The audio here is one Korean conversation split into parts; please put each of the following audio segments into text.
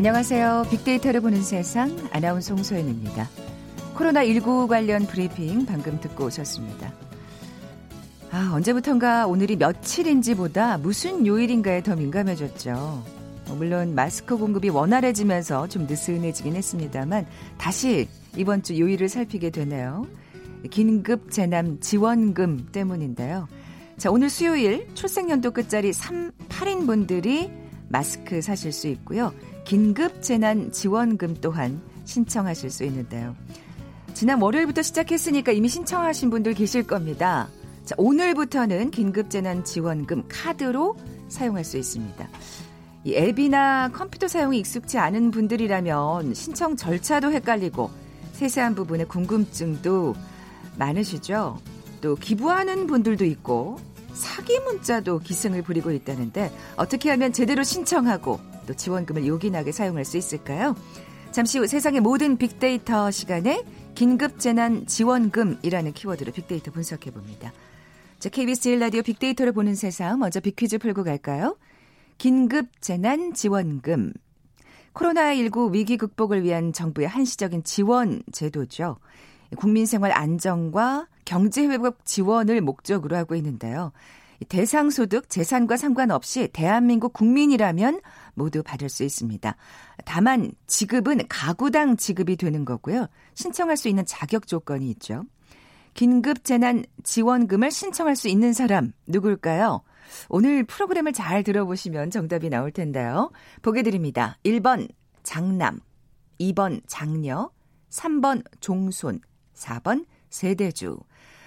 안녕하세요. 빅데이터를 보는 세상 아나운서 홍소연입니다. 코로나19 관련 브리핑 방금 듣고 오셨습니다. 아, 언제부턴가 오늘이 며칠인지보다 무슨 요일인가에 더 민감해졌죠. 물론 마스크 공급이 원활해지면서 좀 느슨해지긴 했습니다만 다시 이번 주 요일을 살피게 되네요. 긴급 재난 지원금 때문인데요. 자, 오늘 수요일 출생연도 끝자리 3, 8인 분들이 마스크 사실 수 있고요. 긴급 재난 지원금 또한 신청하실 수 있는데요. 지난 월요일부터 시작했으니까 이미 신청하신 분들 계실 겁니다. 자, 오늘부터는 긴급재난 지원금 카드로 사용할 수 있습니다. 이 앱이나 컴퓨터 사용이 익숙치 않은 분들이라면 신청 절차도 헷갈리고 세세한 부분에 궁금증도 많으시죠? 또 기부하는 분들도 있고 사기 문자도 기승을 부리고 있다는데 어떻게 하면 제대로 신청하고 또 지원금을 요긴하게 사용할 수 있을까요? 잠시 후 세상의 모든 빅데이터 시간에 긴급재난 지원금이라는 키워드로 빅데이터 분석해 봅니다. 자, KBS 1라디오 빅데이터를 보는 세상 먼저 빅퀴즈 풀고 갈까요? 긴급재난 지원금. 코로나19 위기 극복을 위한 정부의 한시적인 지원 제도죠. 국민 생활 안정과 경제 회복 지원을 목적으로 하고 있는데요. 대상 소득, 재산과 상관없이 대한민국 국민이라면 모두 받을 수 있습니다. 다만 지급은 가구당 지급이 되는 거고요. 신청할 수 있는 자격 조건이 있죠. 긴급 재난 지원금을 신청할 수 있는 사람 누굴까요? 오늘 프로그램을 잘 들어보시면 정답이 나올 텐데요. 보게 드립니다. 1번 장남, 2번 장녀, 3번 종손, 4번 세대주.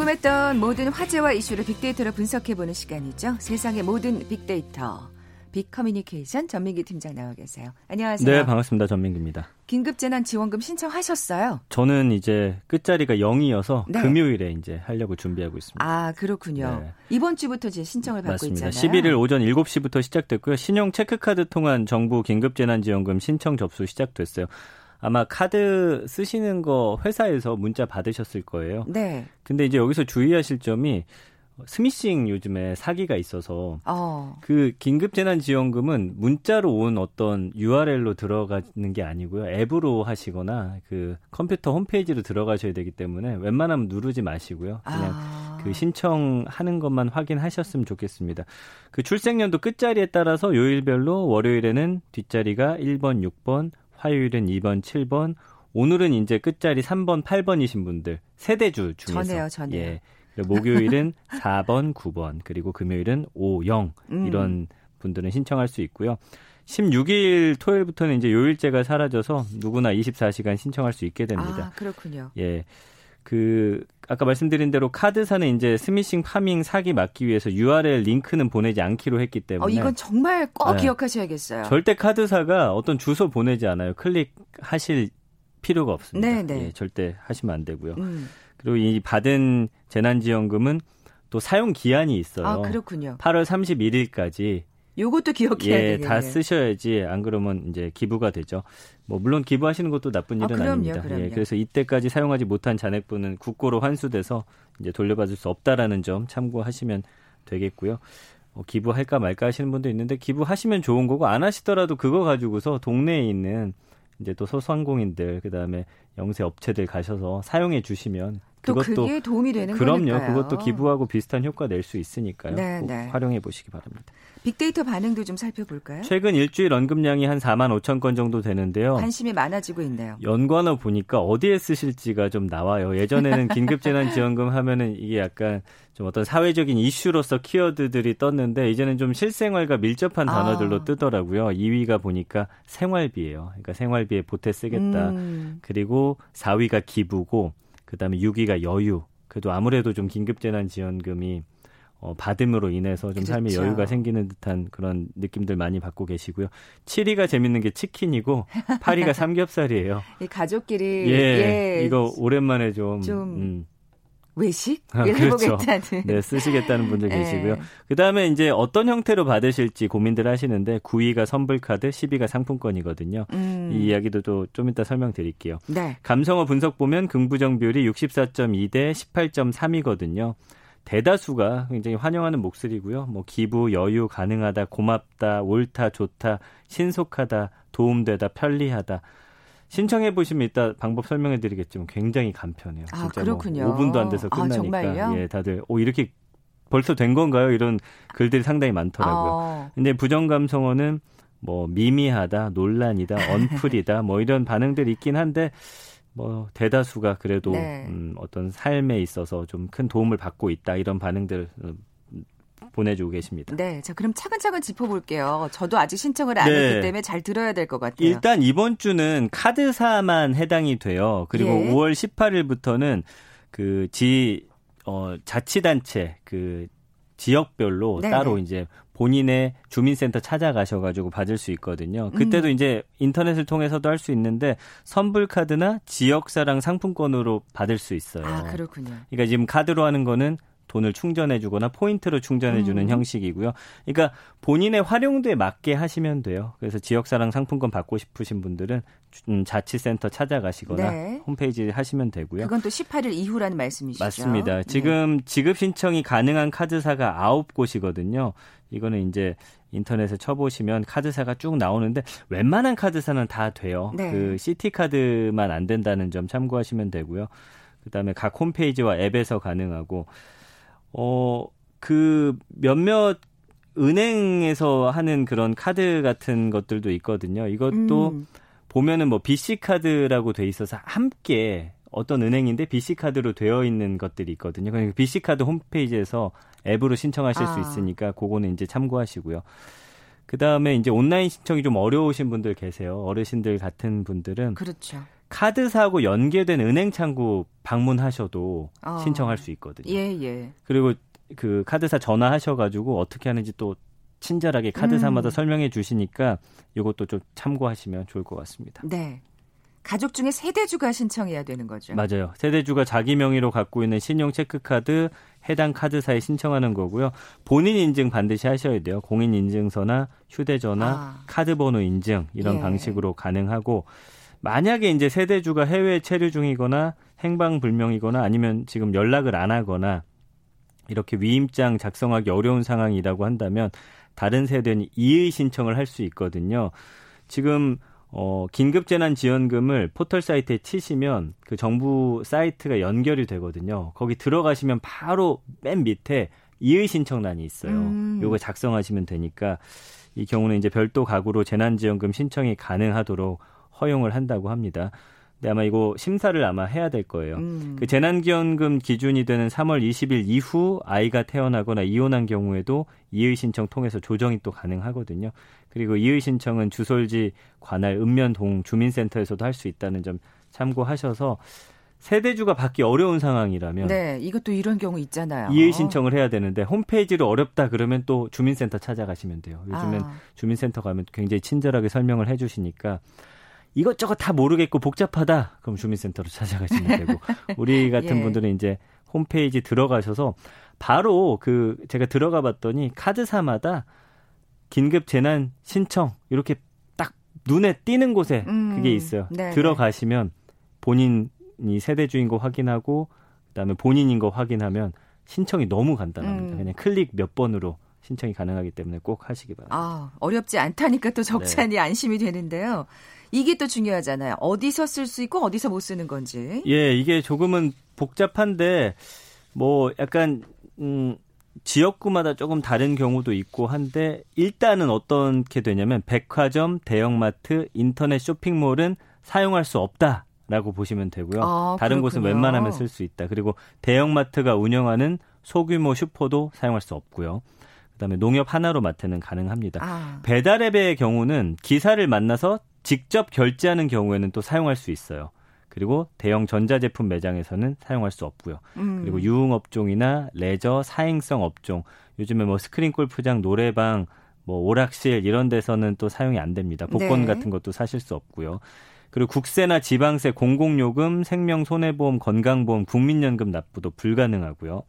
궁금했던 모든 화제와 이슈를 빅데이터로 분석해보는 시간이죠. 세상의 모든 빅데이터. 빅커뮤니케이션 전민기 팀장 나와 계세요. 안녕하세요. 네, 반갑습니다. 전민기입니다. 긴급재난지원금 신청하셨어요? 저는 이제 끝자리가 0이어서 네. 금요일에 이제 하려고 준비하고 있습니다. 아, 그렇군요. 네. 이번 주부터 이제 신청을 받고 맞습니다. 있잖아요. 11일 오전 7시부터 시작됐고요. 신용 체크카드 통한 정부 긴급재난지원금 신청 접수 시작됐어요. 아마 카드 쓰시는 거 회사에서 문자 받으셨을 거예요. 네. 근데 이제 여기서 주의하실 점이 스미싱 요즘에 사기가 있어서 어. 그 긴급재난지원금은 문자로 온 어떤 URL로 들어가는 게 아니고요 앱으로 하시거나 그 컴퓨터 홈페이지로 들어가셔야 되기 때문에 웬만하면 누르지 마시고요 그냥 아. 그 신청하는 것만 확인하셨으면 좋겠습니다. 그 출생연도 끝자리에 따라서 요일별로 월요일에는 뒷자리가 1번, 6번, 화요일은 2번, 7번, 오늘은 이제 끝자리 3번, 8번이신 분들 세대주 중에서 전해요, 전해요. 예. 목요일은 4번, 9번, 그리고 금요일은 5, 0 음. 이런 분들은 신청할 수 있고요. 16일 토요일부터는 이제 요일제가 사라져서 누구나 24시간 신청할 수 있게 됩니다. 아, 그렇군요. 예. 그 아까 말씀드린 대로 카드사는 이제 스미싱 파밍 사기 막기 위해서 URL 링크는 보내지 않기로 했기 때문에 어, 이건 정말 꼭 네. 기억하셔야겠어요. 절대 카드사가 어떤 주소 보내지 않아요. 클릭하실 필요가 없습니다. 네, 네. 예, 절대 하시면 안 되고요. 음. 그리고 이 받은 재난지원금은 또 사용 기한이 있어요. 아, 그렇군요. 8월 31일까지 요것도 기억해야 예, 다 쓰셔야지 안 그러면 이제 기부가 되죠. 뭐 물론 기부하시는 것도 나쁜 아, 일은 아, 그럼요, 닙니다 그럼요. 예, 그래서 이때까지 사용하지 못한 잔액분은 국고로 환수돼서 이제 돌려받을 수 없다라는 점 참고하시면 되겠고요. 어, 기부할까 말까 하시는 분도 있는데 기부하시면 좋은 거고 안 하시더라도 그거 가지고서 동네에 있는 이제 또 소상공인들 그다음에 영세 업체들 가셔서 사용해 주시면 그것도 그게 도움이 되는 그럼요. 거니까요. 그것도 기부하고 비슷한 효과 낼 수 있으니까요. 네, 네. 활용해 보시기 바랍니다. 빅데이터 반응도 좀 살펴볼까요? 최근 일주일 언급량이 한 4만 5천 건 정도 되는데요. 관심이 많아지고 있네요. 연관어 보니까 어디에 쓰실지가 좀 나와요. 예전에는 긴급재난지원금 하면은 이게 약간 좀 어떤 사회적인 이슈로서 키워드들이 떴는데 이제는 좀 실생활과 밀접한 아. 단어들로 아. 뜨더라고요. 2위가 보니까 생활비예요. 그러니까 생활비에 보태 쓰겠다. 음. 그리고 4위가 기부고 그다음에 6위가 여유. 그래도 아무래도 좀 긴급재난지원금이 어, 받음으로 인해서 좀 그렇죠. 삶의 여유가 생기는 듯한 그런 느낌들 많이 받고 계시고요. 7위가 재밌는 게 치킨이고 8위가 삼겹살이에요. 이 가족끼리 예, 예, 이거 오랜만에 좀, 좀 음. 외식? 아, 그렇죠. 네, 쓰시겠다는 분들 네. 계시고요. 그 다음에 이제 어떤 형태로 받으실지 고민들 하시는데 9위가 선불 카드, 10위가 상품권이거든요. 음. 이 이야기도 또 좀 이따 설명드릴게요. 네. 감성어 분석 보면 긍부정 비율이 64.2 대 18.3이거든요. 대다수가 굉장히 환영하는 목소리고요. 뭐 기부, 여유, 가능하다, 고맙다, 옳다, 좋다, 신속하다, 도움되다, 편리하다. 신청해 보시면 이따 방법 설명해 드리겠지만 굉장히 간편해요. 아, 진짜 뭐 그렇군요. 뭐 5분도 안 돼서 아, 끝나니까. 아, 예, 다들 오 이렇게 벌써 된 건가요? 이런 글들이 상당히 많더라고요. 어. 근데 부정 감성어는 뭐 미미하다, 논란이다, 언플이다, 뭐 이런 반응들이 있긴 한데 뭐 대다수가 그래도 네. 음, 어떤 삶에 있어서 좀 큰 도움을 받고 있다 이런 반응들 을 보내주고 계십니다. 네, 자 그럼 차근차근 짚어볼게요. 저도 아직 신청을 안 네. 했기 때문에 잘 들어야 될 것 같아요. 일단 이번 주는 카드사만 해당이 돼요. 그리고 예. 5월 18일부터는 그 지 어, 자치단체 그 지역별로 네네. 따로 이제 본인의 주민센터 찾아가셔가지고 받을 수 있거든요. 그때도 음. 이제 인터넷을 통해서도 할 수 있는데 선불카드나 지역사랑 상품권으로 받을 수 있어요. 아, 그렇군요. 그러니까 지금 카드로 하는 거는 돈을 충전해 주거나 포인트로 충전해 주는 음. 형식이고요. 그러니까 본인의 활용도에 맞게 하시면 돼요. 그래서 지역사랑 상품권 받고 싶으신 분들은 음, 자치센터 찾아가시거나 네. 홈페이지 하시면 되고요. 그건 또 18일 이후라는 말씀이시죠? 맞습니다. 네. 지금 네. 지급 신청이 가능한 카드사가 9곳이거든요. 이거는 이제 인터넷에 쳐보시면 카드사가 쭉 나오는데 웬만한 카드사는 다 돼요. 네. 그 시티 카드만 안 된다는 점 참고하시면 되고요. 그다음에 각 홈페이지와 앱에서 가능하고 어, 그 몇몇 은행에서 하는 그런 카드 같은 것들도 있거든요. 이것도 음. 보면은 뭐 BC 카드라고 돼 있어서 함께 어떤 은행인데 BC 카드로 되어 있는 것들이 있거든요. 그러니까 BC 카드 홈페이지에서 앱으로 신청하실 아. 수 있으니까 그거는 이제 참고하시고요. 그 다음에 이제 온라인 신청이 좀 어려우신 분들 계세요. 어르신들 같은 분들은 그렇죠. 카드사하고 연계된 은행 창구 방문하셔도 어. 신청할 수 있거든요. 예, 예. 그리고 그 카드사 전화하셔가지고 어떻게 하는지 또 친절하게 카드사마다 음. 설명해 주시니까 이것도 좀 참고하시면 좋을 것 같습니다. 네. 가족 중에 세대주가 신청해야 되는 거죠. 맞아요. 세대주가 자기 명의로 갖고 있는 신용 체크카드 해당 카드사에 신청하는 거고요. 본인 인증 반드시 하셔야 돼요. 공인 인증서나 휴대전화, 아. 카드 번호 인증 이런 예. 방식으로 가능하고 만약에 이제 세대주가 해외 체류 중이거나 행방불명이거나 아니면 지금 연락을 안 하거나 이렇게 위임장 작성하기 어려운 상황이라고 한다면 다른 세대는 이의 신청을 할 수 있거든요. 지금 어, 긴급재난지원금을 포털 사이트에 치시면 그 정부 사이트가 연결이 되거든요. 거기 들어가시면 바로 맨 밑에 이의 신청란이 있어요. 음. 요거 작성하시면 되니까 이 경우는 이제 별도 가구로 재난지원금 신청이 가능하도록 허용을 한다고 합니다. 근데 아마 이거 심사를 아마 해야 될 거예요. 음. 그 재난지원금 기준이 되는 3월 20일 이후 아이가 태어나거나 이혼한 경우에도 이의 신청 통해서 조정이 또 가능하거든요. 그리고 이의 신청은 주솔지 관할 읍면동 주민센터에서도 할 수 있다는 점 참고하셔서 세대주가 받기 어려운 상황이라면 네, 이것도 이런 경우 있잖아요. 이의 신청을 해야 되는데 홈페이지를 어렵다 그러면 또 주민센터 찾아가시면 돼요. 요즘엔 아. 주민센터 가면 굉장히 친절하게 설명을 해 주시니까 이것저것 다 모르겠고 복잡하다. 그럼 주민센터로 찾아가시면 되고 우리 같은 예. 분들은 이제 홈페이지 들어가셔서 바로 그 제가 들어가 봤더니 카드사마다 긴급 재난 신청 이렇게 딱 눈에 띄는 곳에 음, 그게 있어요. 네 들어가시면 본인이 세대 주인 거 확인하고 그다음에 본인인 거 확인하면 신청이 너무 간단합니다. 음. 그냥 클릭 몇 번으로 신청이 가능하기 때문에 꼭 하시기 바랍니다. 아, 어렵지 않다니까 또 적잖이 네. 안심이 되는데요. 이게 또 중요하잖아요. 어디서 쓸 수 있고 어디서 못 쓰는 건지. 예, 이게 조금은 복잡한데 뭐 약간 음 지역구마다 조금 다른 경우도 있고 한데 일단은 어떻게 되냐면 백화점, 대형마트, 인터넷 쇼핑몰은 사용할 수 없다 라고 보시면 되고요. 아, 다른 곳은 웬만하면 쓸 수 있다. 그리고 대형마트가 운영하는 소규모 슈퍼도 사용할 수 없고요. 그다음에 농협 하나로 마트는 가능합니다. 아. 배달앱의 경우는 기사를 만나서 직접 결제하는 경우에는 또 사용할 수 있어요. 그리고 대형 전자제품 매장에서는 사용할 수 없고요. 음. 그리고 유흥업종이나 레저, 사행성 업종, 요즘에 뭐 스크린 골프장, 노래방, 뭐 오락실 이런 데서는 또 사용이 안 됩니다. 복권 네. 같은 것도 사실 수 없고요. 그리고 국세나 지방세, 공공요금, 생명 손해보험, 건강보험, 국민연금 납부도 불가능하고요.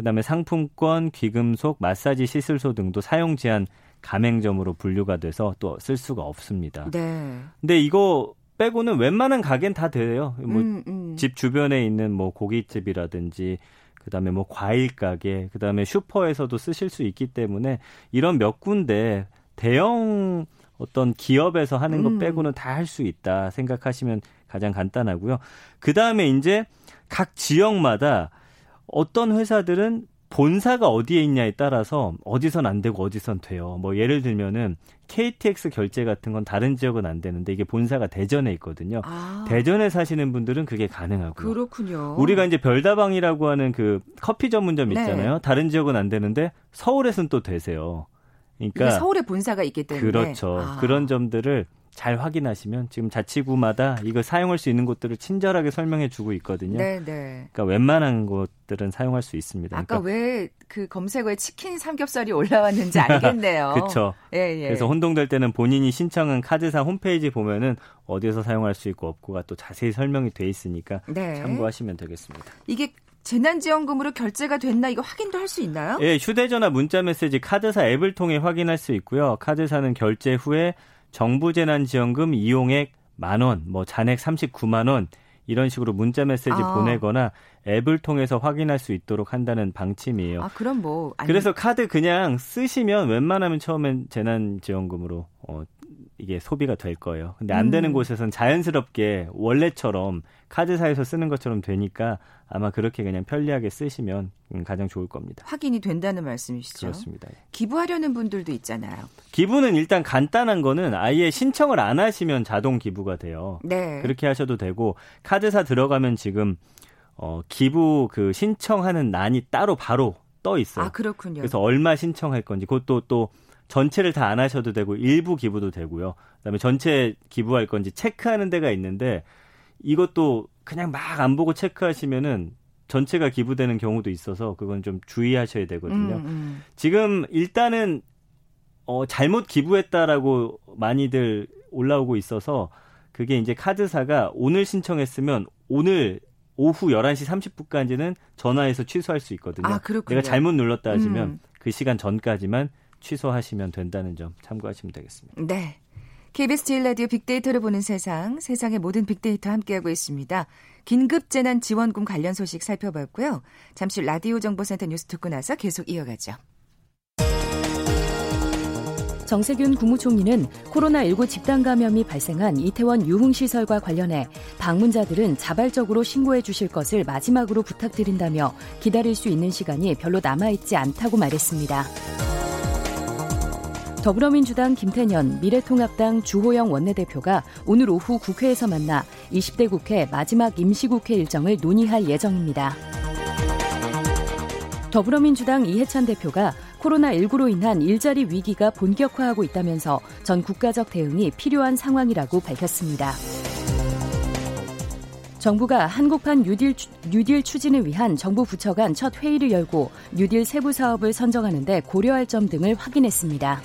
그다음에 상품권, 귀금속, 마사지 시술소 등도 사용 제한 가맹점으로 분류가 돼서 또 쓸 수가 없습니다. 네. 근데 이거 빼고는 웬만한 가게는 다 돼요. 뭐집 음, 음. 주변에 있는 뭐 고깃집이라든지 그다음에 뭐 과일 가게, 그다음에 슈퍼에서도 쓰실 수 있기 때문에 이런 몇 군데 대형 어떤 기업에서 하는 것 음. 빼고는 다 할 수 있다 생각하시면 가장 간단하고요. 그다음에 이제 각 지역마다 어떤 회사들은 본사가 어디에 있냐에 따라서 어디선 안 되고 어디선 돼요. 뭐 예를 들면은 KTX 결제 같은 건 다른 지역은 안 되는데 이게 본사가 대전에 있거든요. 아. 대전에 사시는 분들은 그게 가능하고요. 그렇군요. 우리가 이제 별다방이라고 하는 그 커피 전문점 네. 있잖아요. 네. 다른 지역은 안 되는데 서울에선 또 되세요. 그러니까 서울에 본사가 있기 때문에 그렇죠. 아. 그런 점들을 잘 확인하시면 지금 자치구마다 이거 사용할 수 있는 곳들을 친절하게 설명해 주고 있거든요. 네, 네. 그러니까 웬만한 곳들은 사용할 수 있습니다. 아까 그러니까 왜 그 검색어에 치킨 삼겹살이 올라왔는지 알겠네요. 그렇죠. 예, 예. 그래서 혼동될 때는 본인이 신청한 카드사 홈페이지 보면은 어디에서 사용할 수 있고 없고가 또 자세히 설명이 돼 있으니까 네. 참고하시면 되겠습니다. 이게 재난지원금으로 결제가 됐나 이거 확인도 할 수 있나요? 예, 휴대전화 문자메시지 카드사 앱을 통해 확인할 수 있고요. 카드사는 결제 후에 정부 재난지원금 이용액 만 원, 뭐 잔액 39만 원 이런 식으로 문자 메시지 아. 보내거나 앱을 통해서 확인할 수 있도록 한다는 방침이에요. 아, 그럼 뭐 아니... 그래서 카드 그냥 쓰시면 웬만하면 처음엔 재난지원금으로 어 이게 소비가 될 거예요. 근데 안 되는 음. 곳에선 자연스럽게 원래처럼 카드사에서 쓰는 것처럼 되니까 아마 그렇게 그냥 편리하게 쓰시면 음, 가장 좋을 겁니다. 확인이 된다는 말씀이시죠? 그렇습니다. 기부하려는 분들도 있잖아요. 기부는 일단 간단한 거는 아예 신청을 안 하시면 자동 기부가 돼요. 네. 그렇게 하셔도 되고 카드사 들어가면 지금 어 기부 그 신청하는 난이 따로 바로 떠 있어요. 아, 그렇군요. 그래서 얼마 신청할 건지 그것도 또 전체를 다 안 하셔도 되고 일부 기부도 되고요. 그다음에 전체 기부할 건지 체크하는 데가 있는데 이것도 그냥 막 안 보고 체크하시면은 전체가 기부되는 경우도 있어서 그건 좀 주의하셔야 되거든요. 음, 음. 지금 일단은 어 잘못 기부했다라고 많이들 올라오고 있어서 그게 이제 카드사가 오늘 신청했으면 오늘 오후 11시 30분까지는 전화해서 취소할 수 있거든요. 아, 내가 잘못 눌렀다 하시면 음. 그 시간 전까지만 취소하시면 된다는 점 참고하시면 되겠습니다. 네. KBS 제일 라디오 빅데이터를 보는 세상, 세상의 모든 빅데이터 함께하고 있습니다. 긴급 재난 지원금 관련 소식 살펴봤고요. 잠시 라디오 정보센터 뉴스 듣고 나서 계속 이어가죠. 정세균 국무총리는 코로나19 집단 감염이 발생한 이태원 유흥시설과 관련해 방문자들은 자발적으로 신고해 주실 것을 마지막으로 부탁드린다며 기다릴 수 있는 시간이 별로 남아있지 않다고 말했습니다. 더불어민주당 김태년, 미래통합당 주호영 원내대표가 오늘 오후 국회에서 만나 20대 국회 마지막 임시국회 일정을 논의할 예정입니다. 더불어민주당 이해찬 대표가 코로나19로 인한 일자리 위기가 본격화하고 있다면서 전 국가적 대응이 필요한 상황이라고 밝혔습니다. 정부가 한국판 뉴딜, 뉴딜 추진을 위한 정부 부처 간 첫 회의를 열고 뉴딜 세부 사업을 선정하는데 고려할 점 등을 확인했습니다.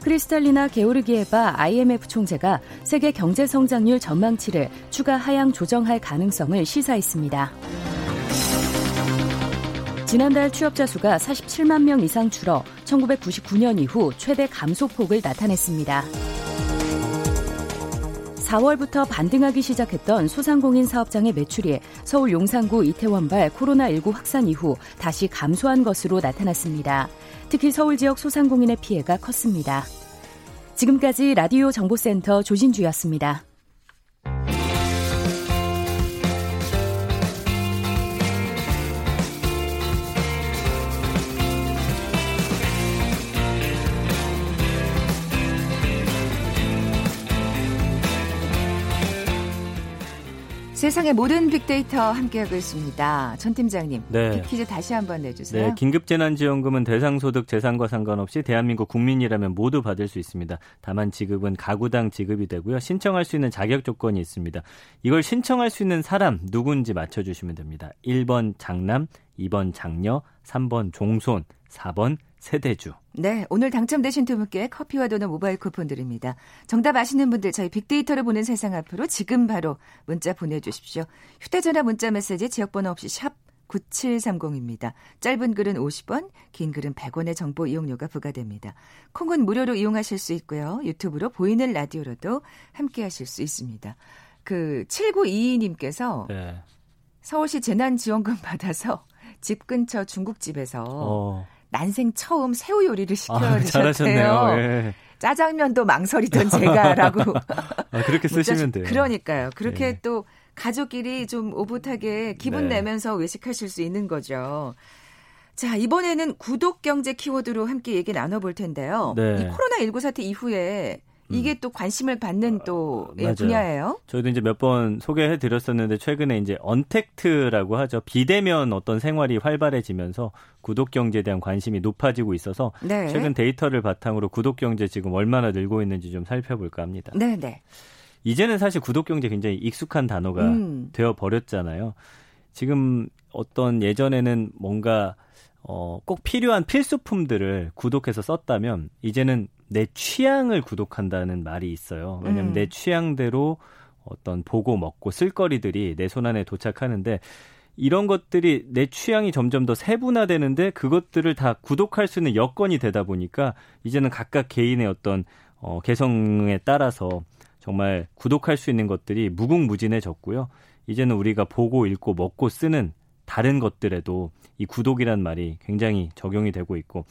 크리스탈리나 게오르기에바 IMF 총재가 세계 경제 성장률 전망치를 추가 하향 조정할 가능성을 시사했습니다. 지난달 취업자 수가 47만 명 이상 줄어 1999년 이후 최대 감소폭을 나타냈습니다. 4월부터 반등하기 시작했던 소상공인 사업장의 매출이 서울 용산구 이태원발 코로나19 확산 이후 다시 감소한 것으로 나타났습니다. 특히 서울 지역 소상공인의 피해가 컸습니다. 지금까지 라디오 정보센터 조진주였습니다. 세상의 모든 빅데이터 함께하고 있습니다. 전 팀장님, 네. 빅퀴즈 다시 한번 내주세요. 네, 긴급재난지원금은 대상소득 재산과 상관없이 대한민국 국민이라면 모두 받을 수 있습니다. 다만 지급은 가구당 지급이 되고요. 신청할 수 있는 자격 조건이 있습니다. 이걸 신청할 수 있는 사람 누군지 맞춰주시면 됩니다. 1번 장남, 2번 장녀, 3번 종손, 4번 세대주. 네, 오늘 당첨되신 두 분께 커피와 도넛 모바일 쿠폰 드립니다. 정답 아시는 분들 저희 빅데이터를 보는 세상 앞으로 지금 바로 문자 보내주십시오. 휴대전화 문자 메시지 지역번호 없이 샵 9730입니다. 짧은 글은 50원, 긴 글은 100원의 정보 이용료가 부과됩니다. 콩은 무료로 이용하실 수 있고요. 유튜브로 보이는 라디오로도 함께 하실 수 있습니다. 그 7922님께서 네. 서울시 재난지원금 받아서 집 근처 중국집에서 어. 난생 처음 새우 요리를 시켜주셨대요. 아, 예. 짜장면도 망설이던 제가라고. 아, 그렇게 쓰시면 돼요. 그러니까요. 그렇게 예. 또 가족끼리 좀 오붓하게 기분 네. 내면서 외식하실 수 있는 거죠. 자, 이번에는 구독 경제 키워드로 함께 얘기 나눠볼 텐데요. 네. 이 코로나19 사태 이후에 이게 음. 또 관심을 받는 또 어, 분야예요. 저희도 이제 몇 번 소개해 드렸었는데 최근에 이제 언택트라고 하죠. 비대면 어떤 생활이 활발해지면서 구독 경제에 대한 관심이 높아지고 있어서 네. 최근 데이터를 바탕으로 구독 경제 지금 얼마나 늘고 있는지 좀 살펴볼까 합니다. 네, 네. 이제는 사실 구독 경제 굉장히 익숙한 단어가 음. 되어 버렸잖아요. 지금 어떤 예전에는 뭔가 어, 꼭 필요한 필수품들을 구독해서 썼다면 이제는 내 취향을 구독한다는 말이 있어요. 왜냐하면 음. 내 취향대로 어떤 보고 먹고 쓸거리들이 내 손안에 도착하는데 이런 것들이 내 취향이 점점 더 세분화되는데 그것들을 다 구독할 수 있는 여건이 되다 보니까 이제는 각각 개인의 어떤 어, 개성에 따라서 정말 구독할 수 있는 것들이 무궁무진해졌고요. 이제는 우리가 보고 읽고 먹고 쓰는 다른 것들에도 이 구독이란 말이 굉장히 적용이 되고 있고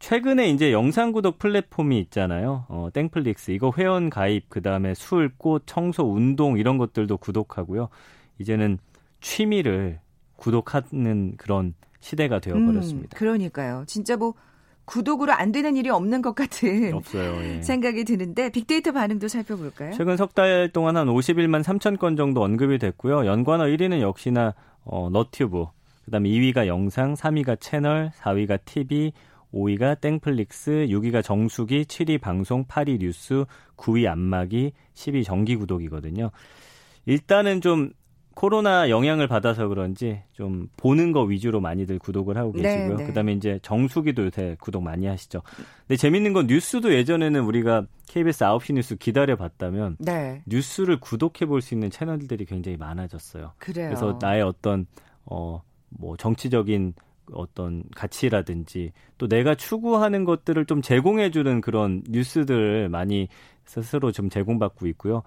최근에 이제 영상 구독 플랫폼이 있잖아요. 어, 땡플릭스. 이거 회원 가입, 그 다음에 술, 꽃, 청소, 운동 이런 것들도 구독하고요. 이제는 취미를 구독하는 그런 시대가 되어버렸습니다. 음, 그러니까요. 진짜 뭐 구독으로 안 되는 일이 없는 것 같은 없어요, 예. 생각이 드는데 빅데이터 반응도 살펴볼까요? 최근 석 달 동안 한 51만 3천 건 정도 언급이 됐고요. 연관어 1위는 역시나 어, 너튜브, 그다음에 2위가 영상, 3위가 채널, 4위가 TV, 5위가 땡플릭스, 6위가 정수기, 7위 방송, 8위 뉴스, 9위 안마기, 10위 정기 구독이거든요. 일단은 좀 코로나 영향을 받아서 그런지 좀 보는 거 위주로 많이들 구독을 하고 네, 계시고요. 네, 네. 그다음에 이제 정수기도 요새 구독 많이 하시죠. 근데 재밌는 건 뉴스도 예전에는 우리가 KBS 9시 뉴스 기다려 봤다면 네. 뉴스를 구독해 볼 수 있는 채널들이 굉장히 많아졌어요. 그래요. 그래서 나의 어떤 어 뭐 정치적인 어떤 가치라든지 또 내가 추구하는 것들을 좀 제공해주는 그런 뉴스들 많이 스스로 좀 제공받고 있고요.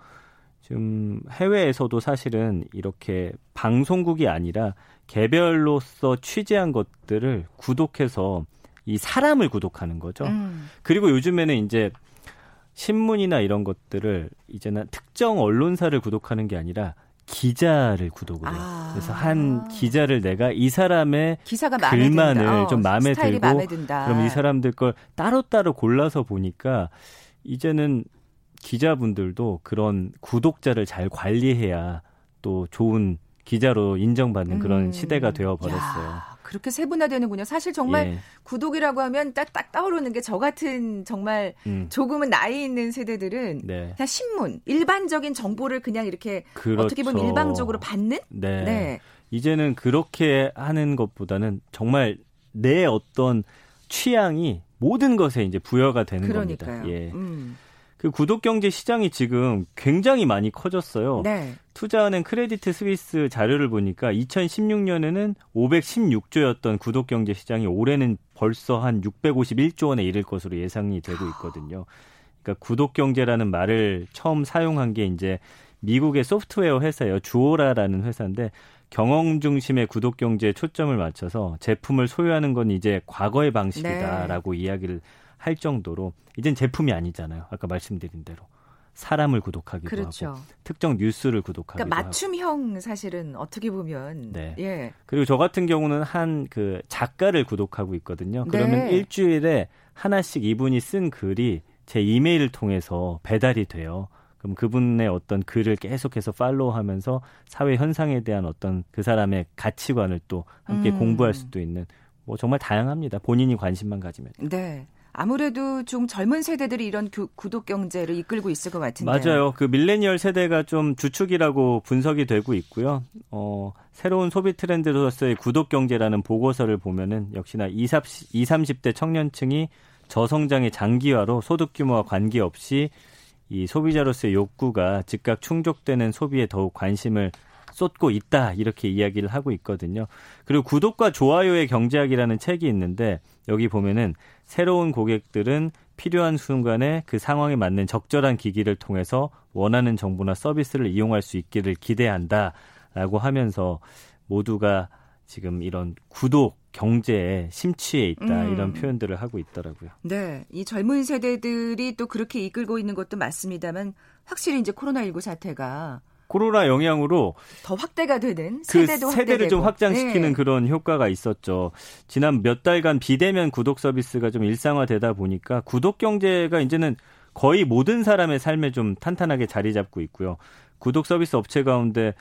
지금 해외에서도 사실은 이렇게 방송국이 아니라 개별로서 취재한 것들을 구독해서 이 사람을 구독하는 거죠. 음. 그리고 요즘에는 이제 신문이나 이런 것들을 이제는 특정 언론사를 구독하는 게 아니라 기자를 구독을 해요. 아. 그래서 한 기자를 내가 이 사람의 글만을 어, 좀 마음에 들고 마음에 그럼 이 사람들 걸 따로따로 골라서 보니까 이제는 기자분들도 그런 구독자를 잘 관리해야 또 좋은 기자로 인정받는 그런 음. 시대가 되어 버렸어요. 그렇게 세분화되는군요. 사실 정말 예. 구독이라고 하면 딱 딱 떠오르는 게 저 같은 정말 음. 조금은 나이 있는 세대들은 네. 그냥 신문, 일반적인 정보를 그냥 이렇게 그렇죠. 어떻게 보면 일방적으로 받는? 네. 네. 이제는 그렇게 하는 것보다는 정말 내 어떤 취향이 모든 것에 이제 부여가 되는 그러니까요. 겁니다. 예. 음. 그 구독 경제 시장이 지금 굉장히 많이 커졌어요. 네. 투자은행 크레디트 스위스 자료를 보니까 2016년에는 516조였던 구독 경제 시장이 올해는 벌써 한 651조 원에 이를 것으로 예상이 되고 있거든요. 그러니까 구독 경제라는 말을 처음 사용한 게 이제 미국의 소프트웨어 회사예요. 주오라라는 회사인데 경영 중심의 구독 경제에 초점을 맞춰서 제품을 소유하는 건 이제 과거의 방식이다라고 네. 이야기를 할 정도로 이젠 제품이 아니잖아요. 아까 말씀드린 대로. 사람을 구독하기도 그렇죠. 하고 특정 뉴스를 구독하기도 그러니까 맞춤형 하고. 사실은 어떻게 보면 네. 예. 그리고 저 같은 경우는 한 그 작가를 구독하고 있거든요. 그러면 네. 일주일에 하나씩 이분이 쓴 글이 제 이메일을 통해서 배달이 돼요. 그럼 그분의 어떤 글을 계속해서 팔로우하면서 사회 현상에 대한 어떤 그 사람의 가치관을 또 함께 음. 공부할 수도 있는 뭐 정말 다양합니다. 본인이 관심만 가지면. 네. 아무래도 좀 젊은 세대들이 이런 구, 구독 경제를 이끌고 있을 것 같은데. 맞아요. 그 밀레니얼 세대가 좀 주축이라고 분석이 되고 있고요. 어, 새로운 소비 트렌드로서의 구독 경제라는 보고서를 보면은 역시나 20, 20 30대 청년층이 저성장의 장기화로 소득 규모와 관계없이 이 소비자로서의 욕구가 즉각 충족되는 소비에 더욱 관심을 쏟고 있다 이렇게 이야기를 하고 있거든요. 그리고 구독과 좋아요의 경제학이라는 책이 있는데 여기 보면은 새로운 고객들은 필요한 순간에 그 상황에 맞는 적절한 기기를 통해서 원하는 정보나 서비스를 이용할 수 있기를 기대한다라고 하면서 모두가 지금 이런 구독 경제에 심취해 있다 음. 이런 표현들을 하고 있더라고요. 네, 이 젊은 세대들이 또 그렇게 이끌고 있는 것도 맞습니다만 확실히 이제 코로나 19 사태가 코로나 영향으로 더 확대가 되는 그 세대도 그 세대를 좀 확장시키는 네. 그런 효과가 있었죠. 지난 몇 달간 비대면 구독 서비스가 좀 일상화되다 보니까 구독 경제가 이제는 거의 모든 사람의 삶에 좀 탄탄하게 자리 잡고 있고요. 구독 서비스 업체 가운데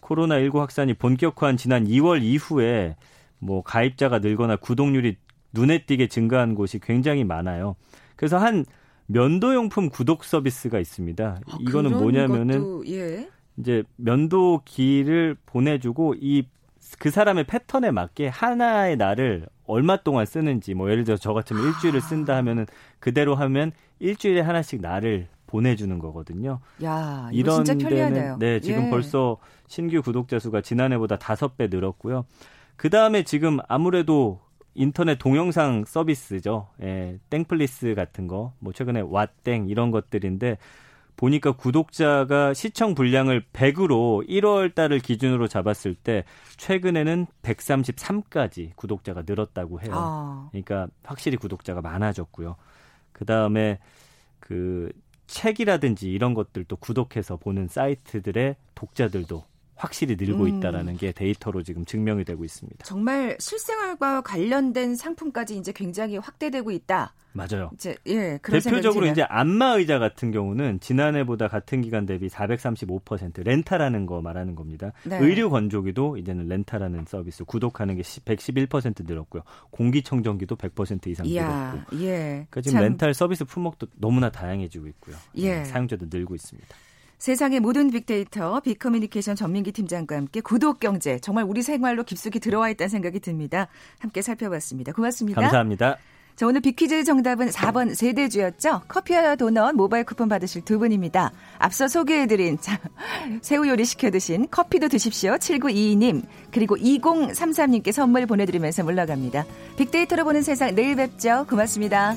코로나19 확산이 본격화한 지난 2월 이후에 뭐 가입자가 늘거나 구독률이 눈에 띄게 증가한 곳이 굉장히 많아요. 그래서 한 면도용품 구독 서비스가 있습니다. 아, 이거는 뭐냐면은 예. 이제 면도기를 보내주고 이 그 사람의 패턴에 맞게 하나의 날을 얼마 동안 쓰는지 뭐 예를 들어 저 같으면 일주일을 쓴다 하면은 그대로 하면 일주일에 하나씩 날을 보내주는 거거든요. 야, 이런 진짜 편리하네요. 네, 지금 예. 벌써 신규 구독자 수가 지난해보다 다섯 배 늘었고요. 그 다음에 지금 아무래도 인터넷 동영상 서비스죠. 예, 땡플리스 같은 거, 뭐 최근에 왓땡 이런 것들인데 보니까 구독자가 시청 분량을 100으로 1월 달을 기준으로 잡았을 때 최근에는 133까지 구독자가 늘었다고 해요. 아. 그러니까 확실히 구독자가 많아졌고요. 그 다음에 그 책이라든지 이런 것들도 구독해서 보는 사이트들의 독자들도 확실히 늘고 음. 있다라는 게 데이터로 지금 증명이 되고 있습니다. 정말 실생활과 관련된 상품까지 이제 굉장히 확대되고 있다. 맞아요. 이제 예, 대표적으로 이제 안마 의자 같은 경우는 지난해보다 같은 기간 대비 435% 렌탈하는 거 말하는 겁니다. 네. 의류 건조기도 이제는 렌탈하는 서비스 구독하는 게 111% 늘었고요. 공기청정기도 100% 이상 이야, 늘었고. 예. 그러니까 지금 참... 렌탈 서비스 품목도 너무나 다양해지고 있고요. 예. 사용자도 늘고 있습니다. 세상의 모든 빅데이터 빅커뮤니케이션 전민기 팀장과 함께 구독 경제 정말 우리 생활로 깊숙이 들어와 있다는 생각이 듭니다. 함께 살펴봤습니다. 고맙습니다. 감사합니다. 자, 오늘 빅퀴즈 정답은 4번 세대주였죠? 커피와 도넛 모바일 쿠폰 받으실 두 분입니다. 앞서 소개해드린 자, 새우 요리 시켜 드신 커피도 드십시오. 7922님 그리고 2033님께 선물 보내드리면서 물러갑니다. 빅데이터로 보는 세상 내일 뵙죠. 고맙습니다.